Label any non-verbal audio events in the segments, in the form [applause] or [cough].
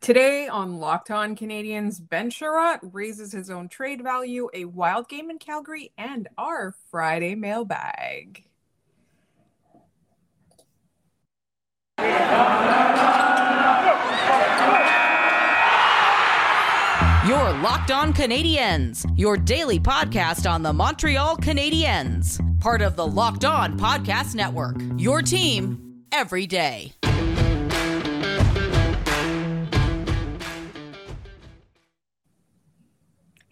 Today on Locked On Canadiens, Ben Chiarot raises his own trade value, a wild game in Calgary, and our Friday mailbag. Your Locked On Canadiens, your daily podcast on the Montreal Canadiens, part of the Locked On Podcast Network. Your team every day.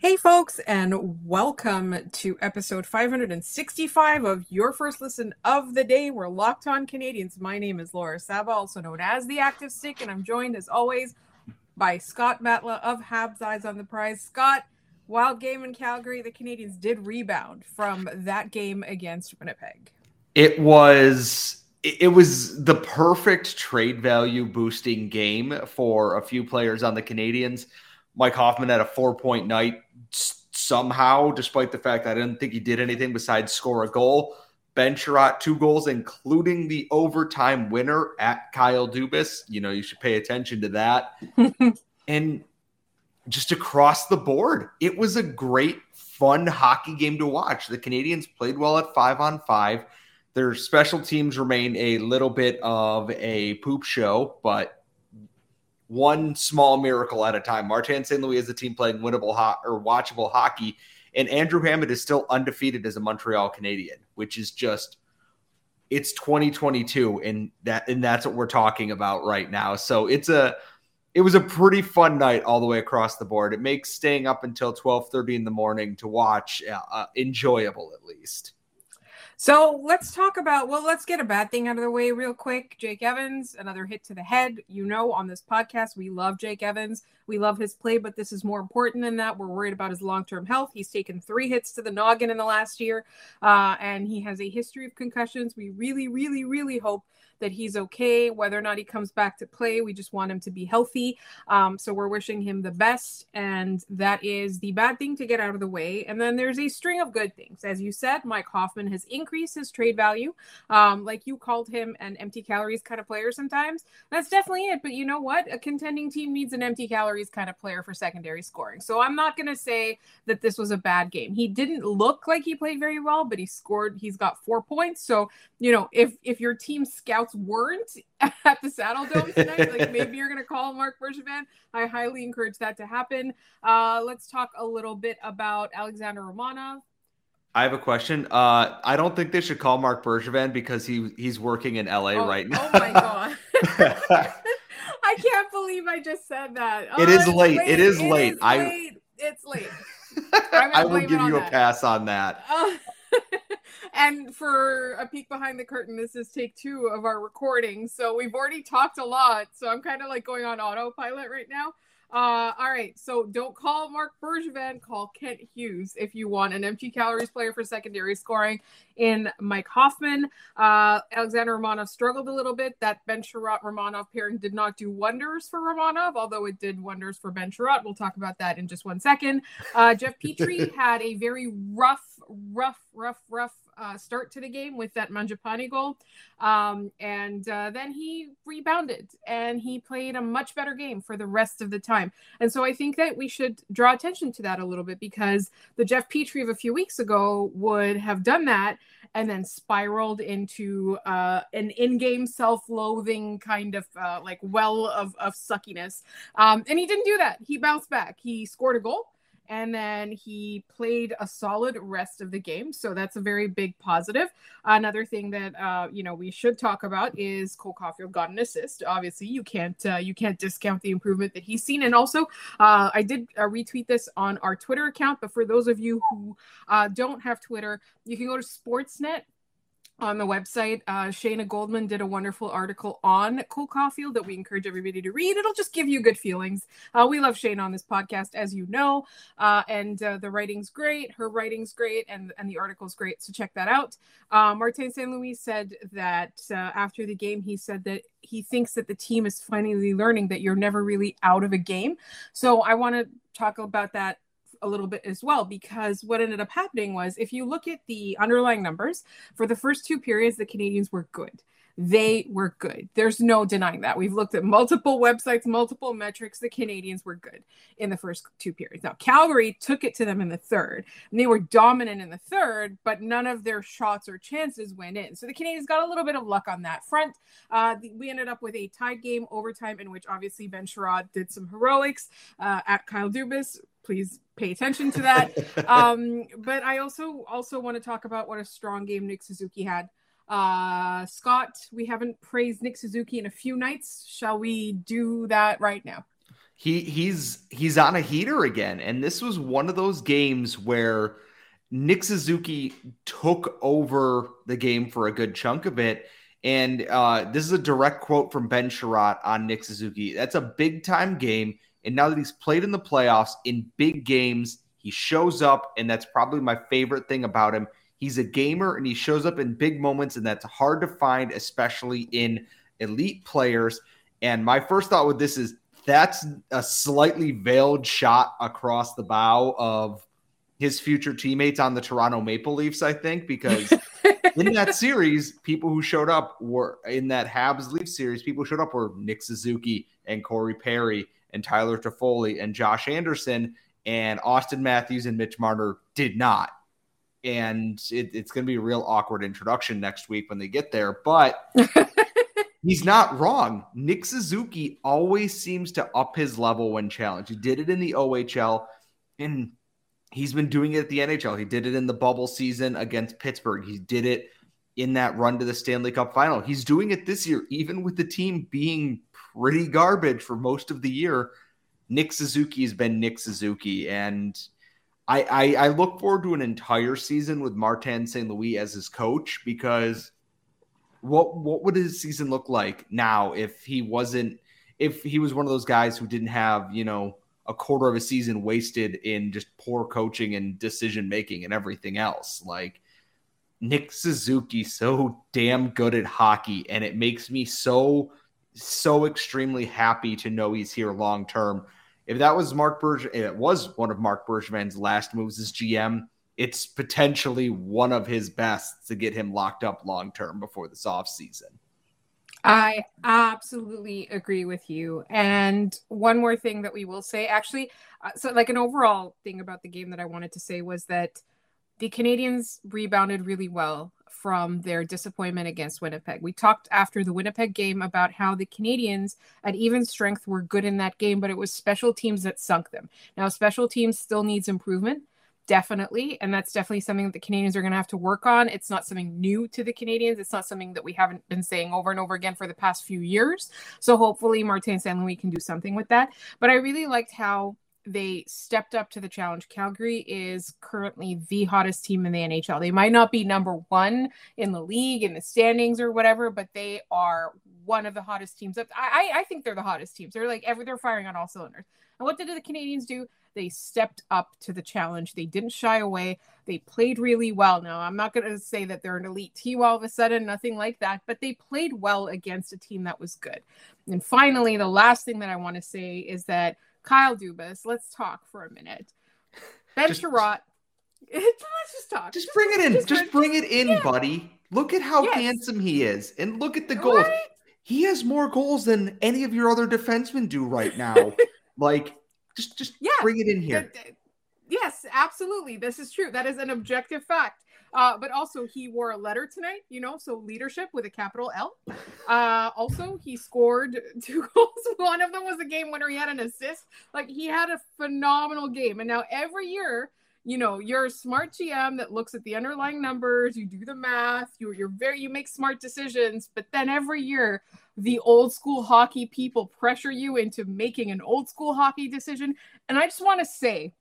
Hey, folks, and welcome to episode 565 of your first listen of the day. We're locked on Canadiens. My name is Laura Saba, also known as the Active Stick, and I'm joined as always by Scott Matla of Habs Eyes on the Prize. Scott, wild game in Calgary. The Canadians did rebound from that game against Winnipeg. It was it was the perfect trade value boosting game for a few players on the Canadians. Mike Hoffman had a four point night somehow, despite the fact I didn't think he did anything besides score a goal. Ben Chiarot, two goals, including the overtime winner at Kyle Dubas. You know, you should pay attention to that. [laughs] and just across the board, it was a great, fun hockey game to watch. The Canadians played well at five on five. Their special teams remain a little bit of a poop show, but one small miracle at a time. Martin St. Louis is a team playing winnable ho- or watchable hockey, and Andrew Hammond is still undefeated as a Montreal Canadian, which is just it's 2022 and that and that's what we're talking about right now. So it's a it was a pretty fun night all the way across the board. It makes staying up until 12:30 in the morning to watch uh, uh, enjoyable at least. So let's talk about, well, let's get a bad thing out of the way real quick. Jake Evans, another hit to the head. You know, on this podcast, we love Jake Evans. We love his play, but this is more important than that. We're worried about his long term health. He's taken three hits to the noggin in the last year, uh, and he has a history of concussions. We really, really, really hope that he's okay. Whether or not he comes back to play, we just want him to be healthy. Um, so we're wishing him the best. And that is the bad thing to get out of the way. And then there's a string of good things. As you said, Mike Hoffman has increased his trade value. Um, like you called him an empty calories kind of player sometimes. That's definitely it. But you know what? A contending team needs an empty calories kind of player for secondary scoring. So I'm not going to say that this was a bad game. He didn't look like he played very well, but he scored. He's got four points. So, you know, if if your team scouts weren't [laughs] at the Saddle Dome tonight, like [laughs] maybe you're going to call Marc Bergevin. I highly encourage that to happen. Uh, let's talk a little bit about Alexander Romanov. I have a question. Uh, I don't think they should call Marc Bergevin because he he's working in LA oh, right now. Oh my god. [laughs] I can't believe I just said that. Oh, it is late. late. It is it late. Is I late. It's late. I will give you a that. pass on that. Uh, and for a peek behind the curtain, this is take two of our recording. So we've already talked a lot. So I'm kind of like going on autopilot right now. Uh, all right, so don't call Marc Bergevin, call Kent Hughes if you want an empty calories player for secondary scoring in Mike Hoffman. Uh, Alexander Romanov struggled a little bit. That Ben Chiarot Romanov pairing did not do wonders for Romanov, although it did wonders for Ben Chiarot. We'll talk about that in just one second. Uh, Jeff Petry [laughs] had a very rough, rough, rough, rough uh, start to the game with that Mangiapane goal. Um, and uh, then he rebounded and he played a much better game for the rest of the time. And so I think that we should draw attention to that a little bit because the Jeff Petry of a few weeks ago would have done that and then spiraled into uh, an in-game self-loathing kind of uh, like well of, of suckiness. Um, and he didn't do that. He bounced back. He scored a goal and then he played a solid rest of the game. So that's a very big positive. Another thing that uh, you know we should talk about is Cole Caufield got an assist. Obviously, you can't uh, you can't discount the improvement that he's seen. And also, uh, I did uh, retweet this on our Twitter account. But for those of you who uh, don't have Twitter, you can go to Sportsnet on the website. Uh, Shayna Goldman did a wonderful article on Cole Caufield that we encourage everybody to read. It'll just give you good feelings. Uh, we love Shayna on this podcast, as you know, uh, and uh, the writing's great. Her writing's great, and and the article's great. So check that out. Uh, Martin St. Louis said that uh, after the game, he said that he thinks that the team is finally learning that you're never really out of a game. So I want to talk about that a little bit as well because what ended up happening was if you look at the underlying numbers for the first two periods the canadians were good they were good. There's no denying that. We've looked at multiple websites, multiple metrics. The Canadians were good in the first two periods. Now, Calgary took it to them in the third, and they were dominant in the third, but none of their shots or chances went in. So the Canadians got a little bit of luck on that front. Uh, we ended up with a tied game overtime in which obviously Ben Chiarot did some heroics uh, at Kyle Dubas. Please pay attention to that. [laughs] um, but I also also want to talk about what a strong game Nick Suzuki had. Uh, Scott, we haven't praised Nick Suzuki in a few nights. Shall we do that right now? He he's he's on a heater again, and this was one of those games where Nick Suzuki took over the game for a good chunk of it. And uh, this is a direct quote from Ben Chiarot on Nick Suzuki. That's a big time game. And now that he's played in the playoffs in big games, he shows up. And that's probably my favorite thing about him. He's a gamer and he shows up in big moments, and that's hard to find, especially in elite players. And my first thought with this is that's a slightly veiled shot across the bow of his future teammates on the Toronto Maple Leafs, I think, because [laughs] in that series, people who showed up were in that Habs Leaf series, people who showed up were Nick Suzuki and Corey Perry and Tyler Toffoli and Josh Anderson, and Auston Matthews and Mitch Marner did not and it, it's going to be a real awkward introduction next week when they get there. But [laughs] he's not wrong. Nick Suzuki always seems to up his level when challenged. He did it in the OHL, and he's been doing it at the NHL. He did it in the bubble season against Pittsburgh. He did it in that run to the Stanley Cup final. He's doing it this year, even with the team being pretty garbage for most of the year. Nick Suzuki has been Nick Suzuki, and – I, I, I look forward to an entire season with Martin St. Louis as his coach because what what would his season look like now if he wasn't if he was one of those guys who didn't have you know a quarter of a season wasted in just poor coaching and decision making and everything else like Nick Suzuki so damn good at hockey and it makes me so so extremely happy to know he's here long term if that was Marc Bergevin, it was one of Marc Bergevin's last moves as GM. It's potentially one of his best to get him locked up long term before this off season. I absolutely agree with you. And one more thing that we will say, actually, uh, so like an overall thing about the game that I wanted to say was that the Canadians rebounded really well from their disappointment against Winnipeg. We talked after the Winnipeg game about how the Canadians at even strength were good in that game, but it was special teams that sunk them. Now, special teams still needs improvement, definitely, and that's definitely something that the Canadians are going to have to work on. It's not something new to the Canadians. It's not something that we haven't been saying over and over again for the past few years. So hopefully Martin St. Louis can do something with that. But I really liked how they stepped up to the challenge. Calgary is currently the hottest team in the NHL. They might not be number one in the league in the standings or whatever, but they are one of the hottest teams. I, I think they're the hottest teams. They're like every they're firing on all cylinders. And what did the Canadians do? They stepped up to the challenge. They didn't shy away. They played really well. Now, I'm not going to say that they're an elite team all of a sudden, nothing like that, but they played well against a team that was good. And finally, the last thing that I want to say is that Kyle Dubas. Let's talk for a minute. Ben just, Chiarot. [laughs] Let's just talk. Just, just bring it in. Just, just bring it in, yeah. buddy. Look at how yes. handsome he is, and look at the goals. Right? He has more goals than any of your other defensemen do right now. [laughs] like, just just yeah. bring it in here. Yes, absolutely. This is true. That is an objective fact. Uh, but also, he wore a letter tonight, you know, so leadership with a capital L. Uh, also, he scored [laughs] two goals. One of them was a game winner. He had an assist. Like, he had a phenomenal game. And now, every year, you know, you're a smart GM that looks at the underlying numbers, you do the math, you're, you're very, you make smart decisions. But then every year, the old school hockey people pressure you into making an old school hockey decision. And I just want to say,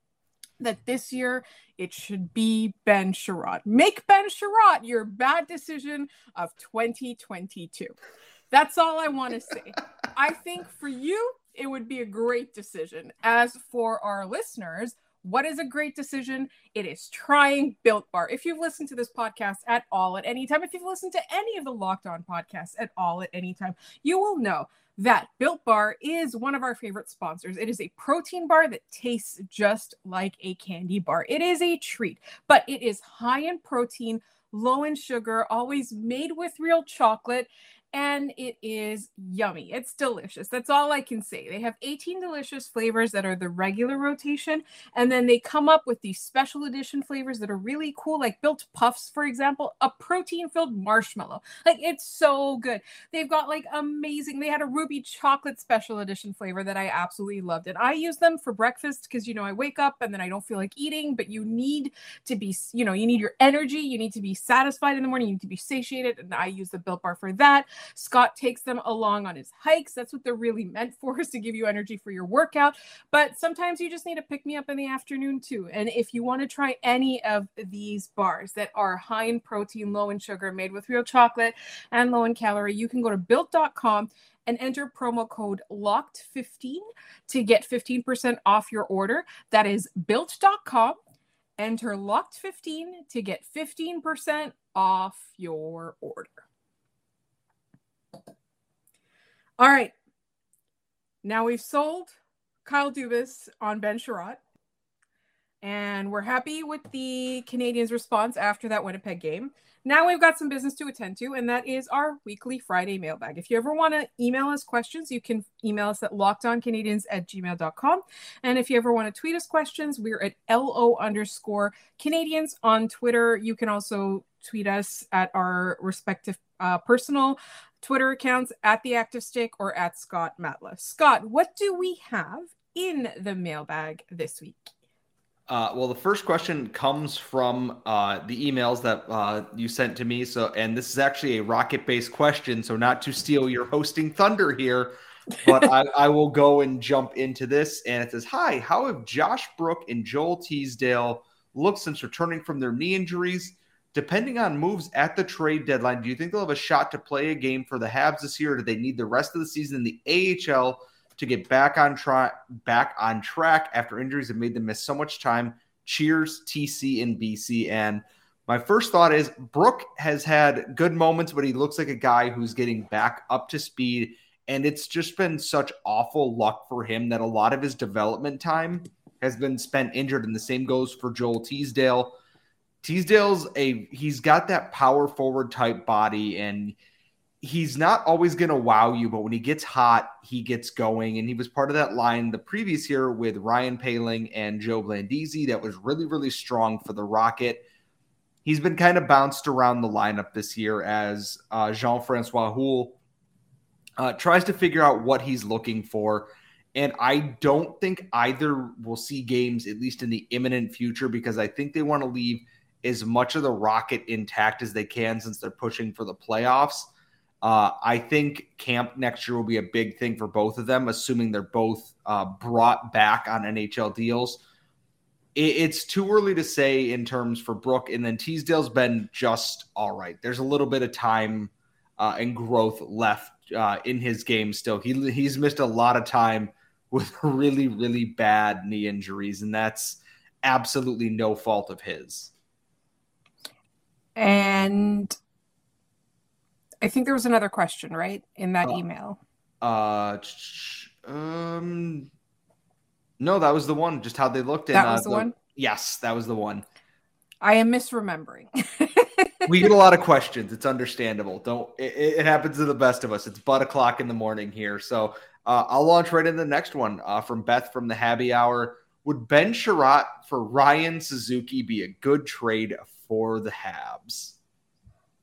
that this year it should be Ben Chiarot. Make Ben Chiarot your bad decision of 2022. That's all I want to say. [laughs] I think for you, it would be a great decision. As for our listeners, what is a great decision? It is trying Built Bar. If you've listened to this podcast at all at any time, if you've listened to any of the Locked On podcasts at all at any time, you will know that Built Bar is one of our favorite sponsors. It is a protein bar that tastes just like a candy bar. It is a treat, but it is high in protein, low in sugar, always made with real chocolate. And it is yummy. It's delicious. That's all I can say. They have 18 delicious flavors that are the regular rotation, and then they come up with these special edition flavors that are really cool, like built puffs, for example, a protein filled marshmallow. Like it's so good. They've got like amazing, they had a ruby chocolate special edition flavor that I absolutely loved. And I use them for breakfast because, you know, I wake up and then I don't feel like eating, but you need to be, you know, you need your energy, you need to be satisfied in the morning, you need to be satiated. And I use the built bar for that. Scott takes them along on his hikes. That's what they're really meant for, is to give you energy for your workout. But sometimes you just need to pick me up in the afternoon too. And if you want to try any of these bars that are high in protein, low in sugar, made with real chocolate, and low in calorie, you can go to built.com and enter promo code locked15 to get 15% off your order. That is built.com. Enter locked15 to get 15% off your order. All right. Now we've sold Kyle Dubas on Ben Chiarot. And we're happy with the Canadians' response after that Winnipeg game. Now we've got some business to attend to, and that is our weekly Friday mailbag. If you ever want to email us questions, you can email us at lockedoncanadiens at gmail.com. And if you ever want to tweet us questions, we're at LO underscore Canadians on Twitter. You can also tweet us at our respective uh, personal Twitter accounts at the Active Stick or at Scott Matla. Scott, what do we have in the mailbag this week? Uh, well, the first question comes from uh, the emails that uh, you sent to me. So, and this is actually a rocket-based question, so not to steal your hosting thunder here, but [laughs] I, I, will go and jump into this. And it says, "Hi, how have Josh Brook and Joel Teasdale looked since returning from their knee injuries? Depending on moves at the trade deadline, do you think they'll have a shot to play a game for the Habs this year, or do they need the rest of the season in the AHL to get back on track back on track after injuries have made them miss so much time? Cheers, TC and BC. And my first thought is Brook has had good moments, but he looks like a guy who's getting back up to speed. And it's just been such awful luck for him that a lot of his development time has been spent injured. And the same goes for Joel Teasdale. Teasdale's a he's got that power forward type body and he's not always going to wow you, but when he gets hot, he gets going. And he was part of that line the previous year with Ryan Poehling and Joe Blandisi that was really, really strong for the Rocket. He's been kind of bounced around the lineup this year as uh, Jean Francois Houle uh, tries to figure out what he's looking for. And I don't think either will see games, at least in the imminent future, because I think they want to leave – as much of the rocket intact as they can since they're pushing for the playoffs. Uh, I think camp next year will be a big thing for both of them, assuming they're both uh, brought back on NHL deals. It, it's too early to say in terms for Brook, and then Teasdale's been just all right. There's a little bit of time uh, and growth left uh, in his game still. He he's missed a lot of time with [laughs] really really bad knee injuries, and that's absolutely no fault of his. And I think there was another question, right, in that uh, email. Uh, um, no, that was the one. Just how they looked. In, that was uh, the, the one. Yes, that was the one. I am misremembering. [laughs] we get a lot of questions. It's understandable. Don't. It, it, happens to the best of us. It's butt o'clock in the morning here, so uh, I'll launch right into the next one uh, from Beth from the Happy Hour. Would Ben Chiarot for Ryan Suzuki be a good trade for the Habs?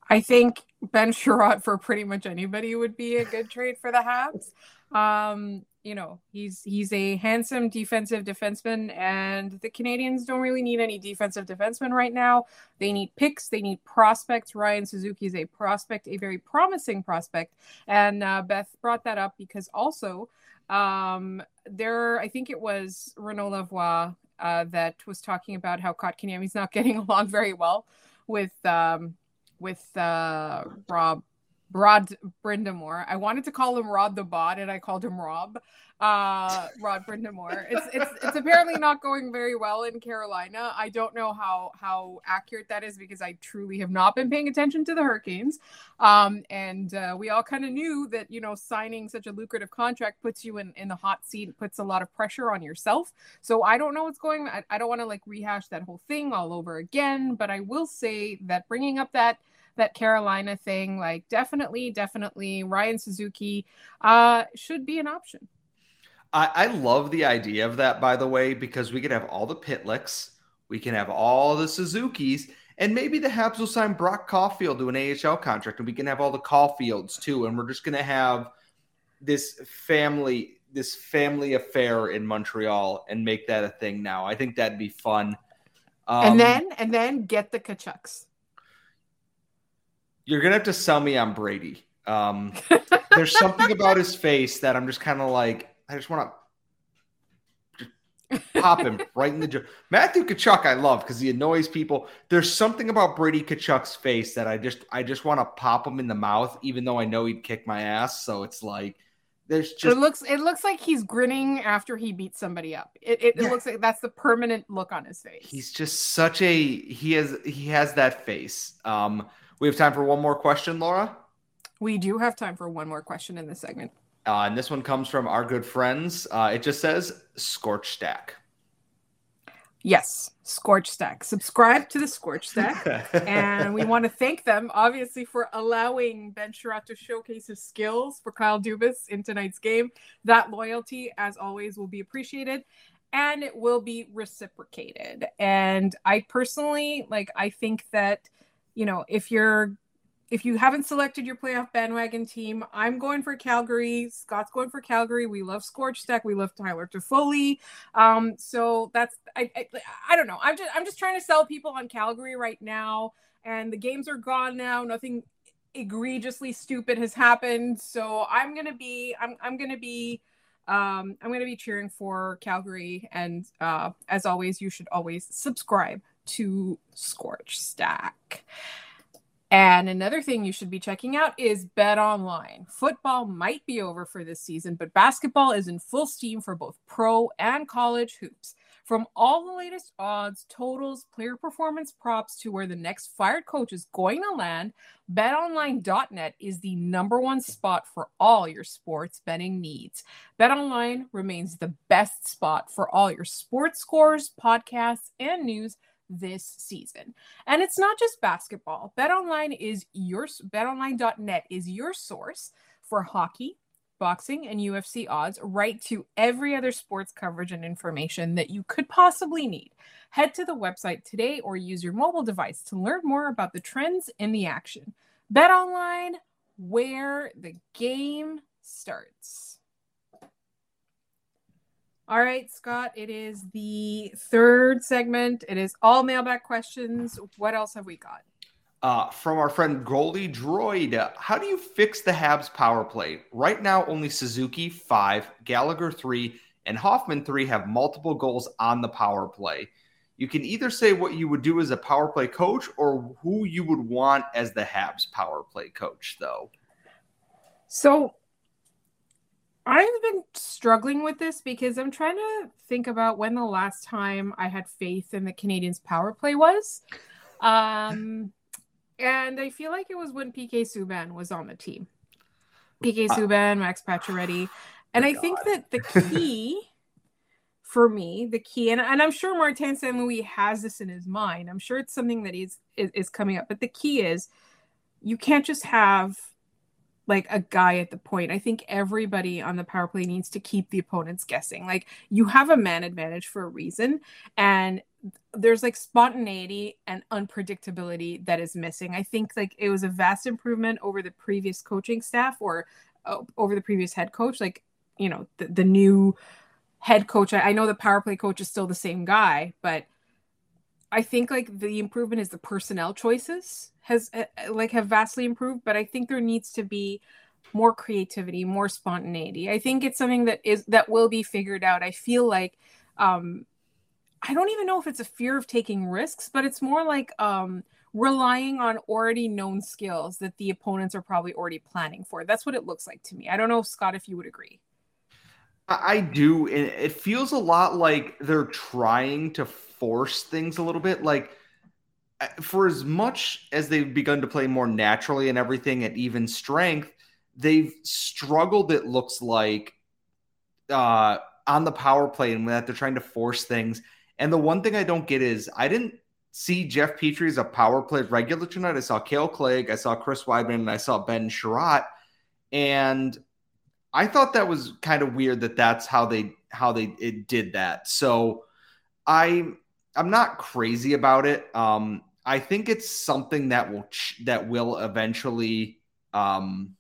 I think Ben Chiarot for pretty much anybody would be a good trade for the Habs. Um, you know, he's he's a handsome defensive defenseman, and the Canadians don't really need any defensive defensemen right now. They need picks, they need prospects. Ryan Suzuki is a prospect, a very promising prospect, and uh, Beth brought that up because also um, there, I think it was Renaud Lavoie uh, that was talking about how Kotkaniemi's not [laughs] getting along very well with um, with uh, Rob Rod Brind'Amour. I wanted to call him Rod the Bot, and I called him Rob. Uh, Rod Brind'Amour. It's it's it's apparently not going very well in Carolina. I don't know how how accurate that is because I truly have not been paying attention to the Hurricanes. Um, and uh, we all kind of knew that you know signing such a lucrative contract puts you in in the hot seat, puts a lot of pressure on yourself. So I don't know what's going. I, I don't want to like rehash that whole thing all over again, but I will say that bringing up that that Carolina thing. Like definitely, definitely Ryan Suzuki uh, should be an option. I, I love the idea of that, by the way, because we could have all the Pitlicks, we can have all the Suzuki's, and maybe the Habs will sign Brock Caufield to an AHL contract, and we can have all the Caufields too, and we're just going to have this family this family affair in Montreal and make that a thing now. I think that'd be fun. Um, and then and then get the Tkachuks. You're gonna have to sell me on Brady. Um, there's something about his face that I'm just kind of like, I just want to pop him right in the jaw. Matthew Tkachuk, I love because he annoys people. There's something about Brady Tkachuk's face that I just I just want to pop him in the mouth, even though I know he'd kick my ass. So it's like there's just it looks it looks like he's grinning after he beats somebody up. It, it, yeah. it, looks like that's the permanent look on his face. He's just such a he has he has that face. Um, we have time for one more question, Laura. We do have time for one more question in this segment. Uh, and this one comes from our good friends. Uh, it just says Scorch Stack. Yes, Scorch Stack. Subscribe to the Scorch Stack. [laughs] and we want to thank them, obviously, for allowing Ben Chiarot to showcase his skills for Kyle Dubas in tonight's game. That loyalty, as always, will be appreciated and it will be reciprocated. And I personally, like, I think that, you know, if you're if you haven't selected your playoff bandwagon team, I'm going for Calgary. Scott's going for Calgary. We love Scorch Stack. We love Tyler Toffoli. Um, so that's I, I, I don't know. I'm just I'm just trying to sell people on Calgary right now, and the games are gone now. Nothing egregiously stupid has happened. So I'm gonna be I'm I'm gonna be um, I'm gonna be cheering for Calgary. And uh, as always, you should always subscribe to Scorch Stack. And another thing you should be checking out is Bet Online. Football might be over for this season, but basketball is in full steam for both pro and college hoops. From all the latest odds, totals, player performance props to where the next fired coach is going to land, betonline.net is the number one spot for all your sports betting needs. BetOnline remains the best spot for all your sports scores, podcasts, and news this season. And it's not just basketball. BetOnline is your betonline.net is your source for hockey, boxing, and UFC odds, right to every other sports coverage and information that you could possibly need. Head to the website today or use your mobile device to learn more about the trends in the action. BetOnline, where the game starts. All right, Scott, it is the third segment. It is all mailback questions. What else have we got? Uh, from our friend Goldie Droid, how do you fix the Habs power play? Right now, only Suzuki five, Gallagher three, and Hoffman three have multiple goals on the power play. You can either say what you would do as a power play coach or who you would want as the Habs power play coach, though. So I've been struggling with this because I'm trying to think about when the last time I had faith in the Canadians' power play was. Um, and I feel like it was when PK Subban was on the team. PK uh, Subban, Max Pacioretty. And I God. think that the [laughs] key for me, the key, and, and I'm sure Martin St. Louis has this in his mind. I'm sure it's something that he's is, is coming up. But the key is you can't just have – like a guy at the point. I think everybody on the power play needs to keep the opponents guessing. Like you have a man advantage for a reason and there's like spontaneity and unpredictability that is missing. I think like it was a vast improvement over the previous coaching staff or uh, over the previous head coach like you know the, the new head coach I, I know the power play coach is still the same guy but I think like the improvement is the personnel choices has uh, uh, like have vastly improved, but I think there needs to be more creativity, more spontaneity. I think it's something that is that will be figured out. I feel like um I don't even know if it's a fear of taking risks, but it's more like um relying on already known skills that the opponents are probably already planning for. That's what it looks like to me. I don't know, Scott, if you would agree. I do. And it feels a lot like they're trying to force things a little bit. Like, uh, for as much as they've begun to play more naturally and everything at even strength, they've struggled, it looks like, uh, on the power play and that they're trying to force things. And the one thing I don't get is I didn't see Jeff Petry as a power play regular tonight. I saw Kale Clague, I saw Chris Wideman, and I saw Ben Chiarot. And I thought that was kind of weird that that's how they how they it did that. So I I'm not crazy about it. Um, I think it's something that will that will eventually um,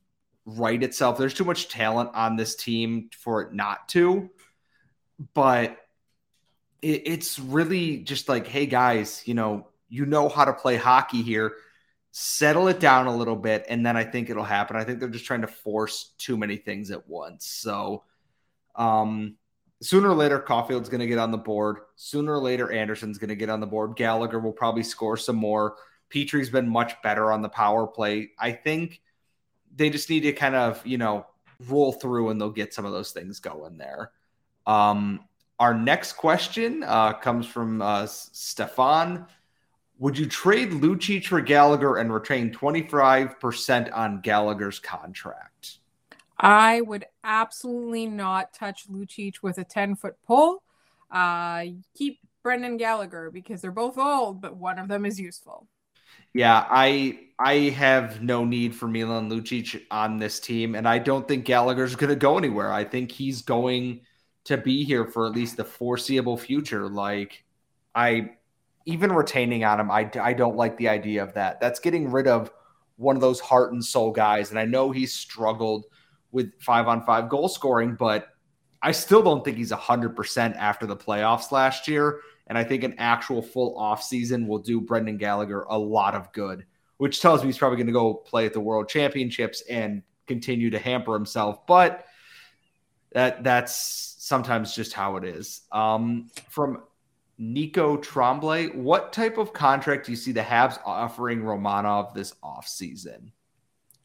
right itself. There's too much talent on this team for it not to, but it, it's really just like, hey guys, you know, you know how to play hockey here. Settle it down a little bit, and then I think it'll happen. I think they're just trying to force too many things at once. So, um, sooner or later, Caufield's going to get on the board. Sooner or later, Anderson's going to get on the board. Gallagher will probably score some more. Petry's been much better on the power play. I think they just need to kind of, you know, roll through and they'll get some of those things going there. Um, our next question uh, comes from uh, Stefan. Would you trade Lucic for Gallagher and retain 25% on Gallagher's contract? I would absolutely not touch Lucic with a 10 foot pole. Uh, keep Brendan Gallagher because they're both old, but one of them is useful. Yeah, I I have no need for Milan Lucic on this team, and I don't think Gallagher's going to go anywhere. I think he's going to be here for at least the foreseeable future. Like, I even retaining on him, I I don't like the idea of that. That's getting rid of one of those heart and soul guys, and I know he's struggled with five on five goal scoring, but I still don't think he's 100% after the playoffs last year. And I think an actual full off season will do Brendan Gallagher a lot of good, which tells me he's probably going to go play at the World Championships and continue to hamper himself. But that that's sometimes just how it is. Um, from Nico Tremblay, what type of contract do you see the Habs offering Romanov this offseason?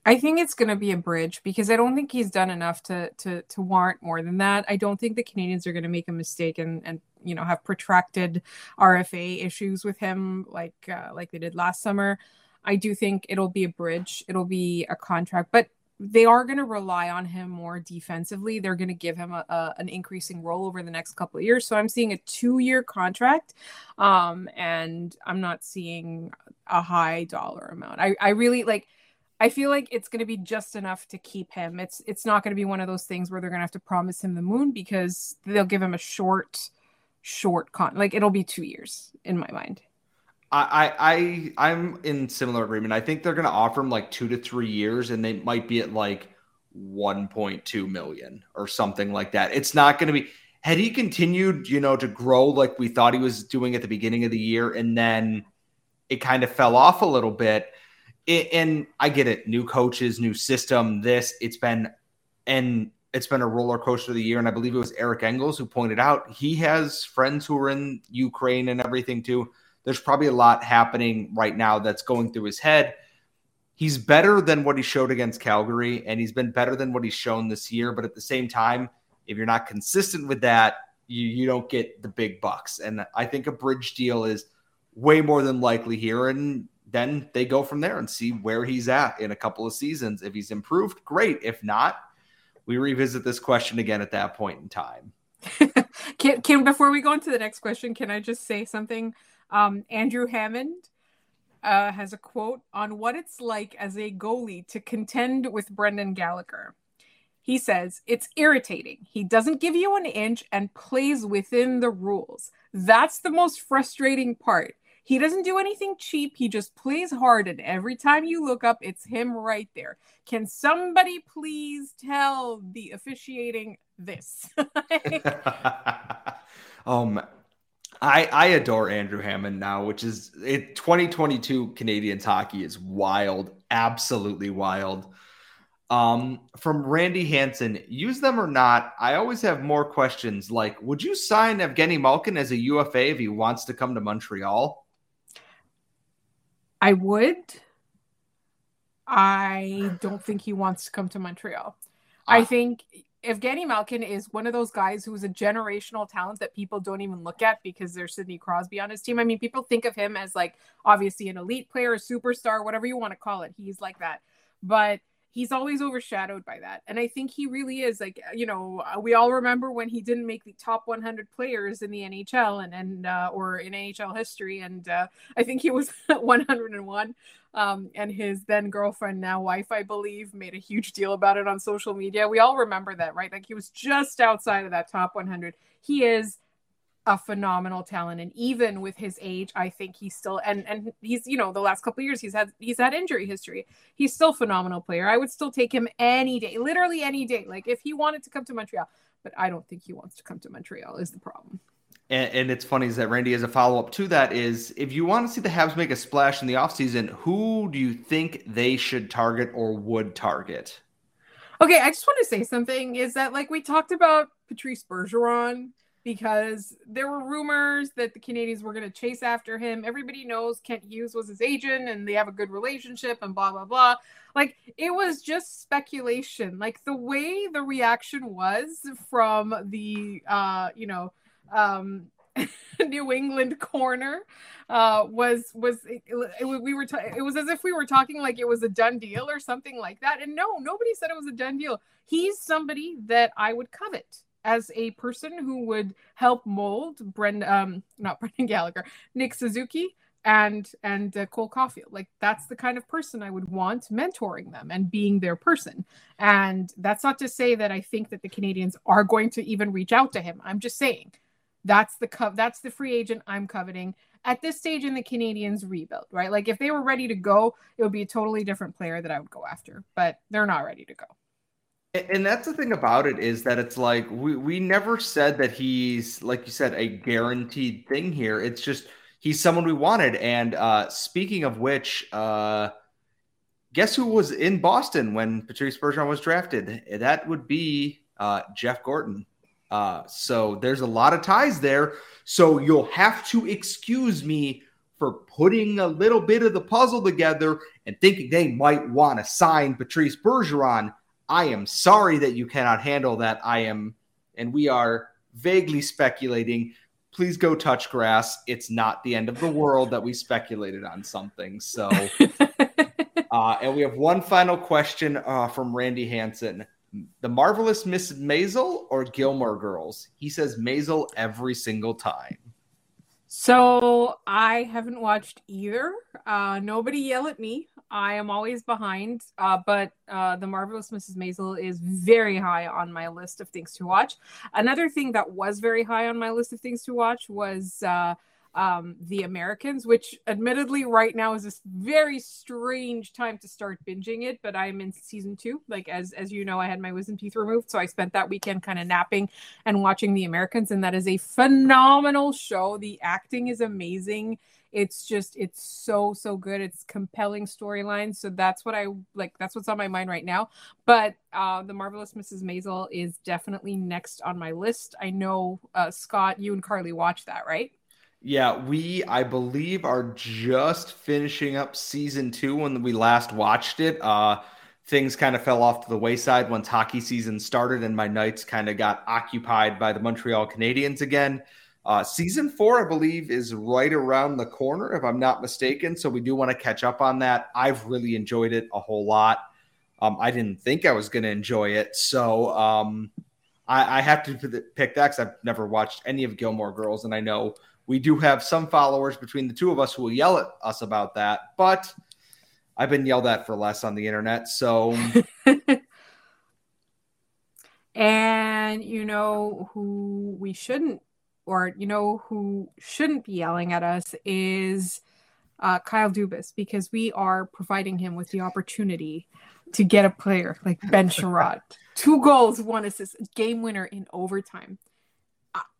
I think it's going to be a bridge because I don't think he's done enough to to to warrant more than that. I don't think the Canadians are going to make a mistake and and you know have protracted RFA issues with him like uh, like they did last summer. I do think it'll be a bridge. It'll be a contract, but they are going to rely on him more defensively. They're going to give him a, a, an increasing role over the next couple of years. So I'm seeing a two-year contract, um, and I'm not seeing a high dollar amount. I I really like I feel like it's going to be just enough to keep him. It's it's not going to be one of those things where they're going to have to promise him the moon because they'll give him a short short con like it'll be 2 years in my mind. I I I'm in similar agreement. I think they're going to offer him like 2 to 3 years and they might be at like 1.2 million or something like that. It's not going to be had he continued, you know, to grow like we thought he was doing at the beginning of the year and then it kind of fell off a little bit it, and I get it. New coaches, new system. This it's been, and it's been a roller coaster of the year. And I believe it was Eric Engels who pointed out he has friends who are in Ukraine and everything too. There's probably a lot happening right now that's going through his head. He's better than what he showed against Calgary, and he's been better than what he's shown this year. But at the same time, if you're not consistent with that, you, you don't get the big bucks. And I think a bridge deal is way more than likely here. And then they go from there and see where he's at in a couple of seasons. If he's improved, great. If not, we revisit this question again at that point in time. [laughs] can, can before we go into the next question, can I just say something? Um, Andrew Hammond uh, has a quote on what it's like as a goalie to contend with Brendan Gallagher. He says, It's irritating. He doesn't give you an inch and plays within the rules. That's the most frustrating part. He doesn't do anything cheap. He just plays hard. And every time you look up, it's him right there. Can somebody please tell the officiating this? [laughs] [laughs] um, I, I adore Andrew Hammond now, which is it 2022 Canadiens hockey is wild, absolutely wild. Um, from Randy Hanson, use them or not. I always have more questions like, would you sign Evgeny Malkin as a UFA if he wants to come to Montreal? I would. I don't think he wants to come to Montreal. I ah. think Evgeny Malkin is one of those guys who's a generational talent that people don't even look at because there's Sidney Crosby on his team. I mean, people think of him as like obviously an elite player, a superstar, whatever you want to call it. He's like that. But he's always overshadowed by that. And I think he really is like, you know, uh, we all remember when he didn't make the top 100 players in the NHL and, and, uh, or in NHL history. And uh, I think he was [laughs] 101. Um, and his then girlfriend, now wife, I believe, made a huge deal about it on social media. We all remember that, right? Like he was just outside of that top 100. He is a phenomenal talent and even with his age i think he's still and and he's you know the last couple years he's had he's had injury history. He's still phenomenal player. I would still take him any day literally any day. Like if he wanted to come to montreal but i don't think he wants to come to montreal is the problem. And, and it's funny is that randy as a follow-up to that is if you want to see the habs make a splash in the offseason who do you think they should target or would target? Okay i just want to say something is that like we talked about patrice bergeron because there were rumors that the Canadians were going to chase after him. Everybody knows Kent Hughes was his agent and they have a good relationship and blah, blah, blah. Like it was just speculation. Like the way the reaction was from the, uh, you know, um, [laughs] New England corner uh, was was it, it, we were ta- it was as if we were talking like it was a done deal or something like that. And no, nobody said it was a done deal. He's somebody that I would covet as a person who would help mold Brendan, um, not [laughs] Brendan Gallagher, Nick Suzuki and and uh, Cole Caufield. Like that's the kind of person I would want mentoring them and being their person. And that's not to say that I think that the Canadians are going to even reach out to him. I'm just saying that's the co- that's the free agent I'm coveting at this stage in the Canadians rebuild, right? Like if they were ready to go, it would be a totally different player that I would go after, but they're not ready to go. And that's the thing about it is that it's like we, we never said that he's like you said a guaranteed thing here. It's just he's someone we wanted. And uh, speaking of which, uh, guess who was in Boston when Patrice Bergeron was drafted? That would be uh, Jeff Gorton. Uh, so there's a lot of ties there. So you'll have to excuse me for putting a little bit of the puzzle together and thinking they might want to sign Patrice Bergeron I am sorry that you cannot handle that. I am, and we are vaguely speculating. Please go touch grass. It's not the end of the world that we speculated on something. So, [laughs] uh, and we have one final question uh, from Randy Hanson. The marvelous Miss Maisel or Gilmore Girls? He says Maisel every single time. So I haven't watched either. Uh, nobody yell at me. I am always behind. Uh, but uh, The Marvelous Mrs. Maisel is very high on my list of things to watch. Another thing that was very high on my list of things to watch was uh, um, The Americans, which admittedly right now is a very strange time to start binging it. But I'm in season two. Like as as you know, I had my wisdom teeth removed, so I spent that weekend kind of napping and watching The Americans, and that is a phenomenal show. The acting is amazing. It's just it's so so good. It's compelling storyline. So that's what I like. That's what's on my mind right now. But uh, the marvelous Mrs. Maisel is definitely next on my list. I know uh, Scott, you and Carly watched that, right? Yeah, we I believe are just finishing up season two when we last watched it. Uh things kind of fell off to the wayside once hockey season started, and my nights kind of got occupied by the Montreal Canadiens again. Uh, season four, I believe, is right around the corner, if I'm not mistaken. So we do want to catch up on that. I've really enjoyed it a whole lot. Um, I didn't think I was going to enjoy it, so um, I, I, have to pick that because I've never watched any of Gilmore Girls, and I know we do have some followers between the two of us who will yell at us about that, but I've been yelled at for less on the internet. So. [laughs] and you know who we shouldn't, or you know who shouldn't be yelling at us is uh, Kyle Dubas because we are providing him with the opportunity to get a player like Ben [laughs] Chiarot. Two goals, one assist, game winner in overtime.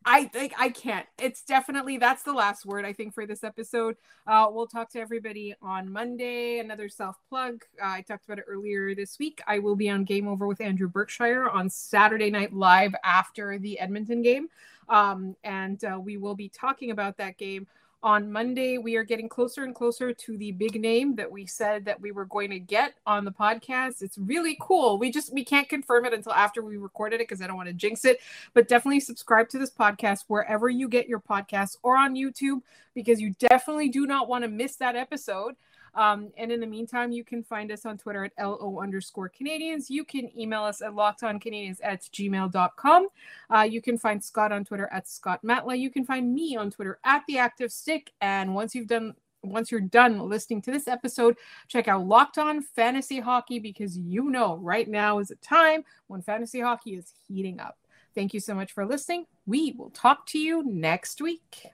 I think I can't. It's definitely that's the last word I think for this episode. Uh, we'll talk to everybody on Monday. Another self plug. Uh, I talked about it earlier this week. I will be on Game Over with Andrew Berkshire on Saturday Night Live after the Edmonton game, um, and uh, we will be talking about that game on Monday, we are getting closer and closer to the big name that we said that we were going to get on the podcast. It's really cool. We just we can't confirm it until after we recorded it because I don't want to jinx it. But definitely subscribe to this podcast wherever you get your podcasts or on YouTube because you definitely do not want to miss that episode. Um, and in the meantime, you can find us on Twitter at LO underscore Canadians. You can email us at lockedoncanadiens at gmail.com. Uh, you can find Scott on Twitter at Scott Matla. You can find me on Twitter at The Active Stick. And once you've done once you're done listening to this episode, check out Locked On Fantasy Hockey because you know right now is a time when fantasy hockey is heating up. Thank you so much for listening. We will talk to you next week.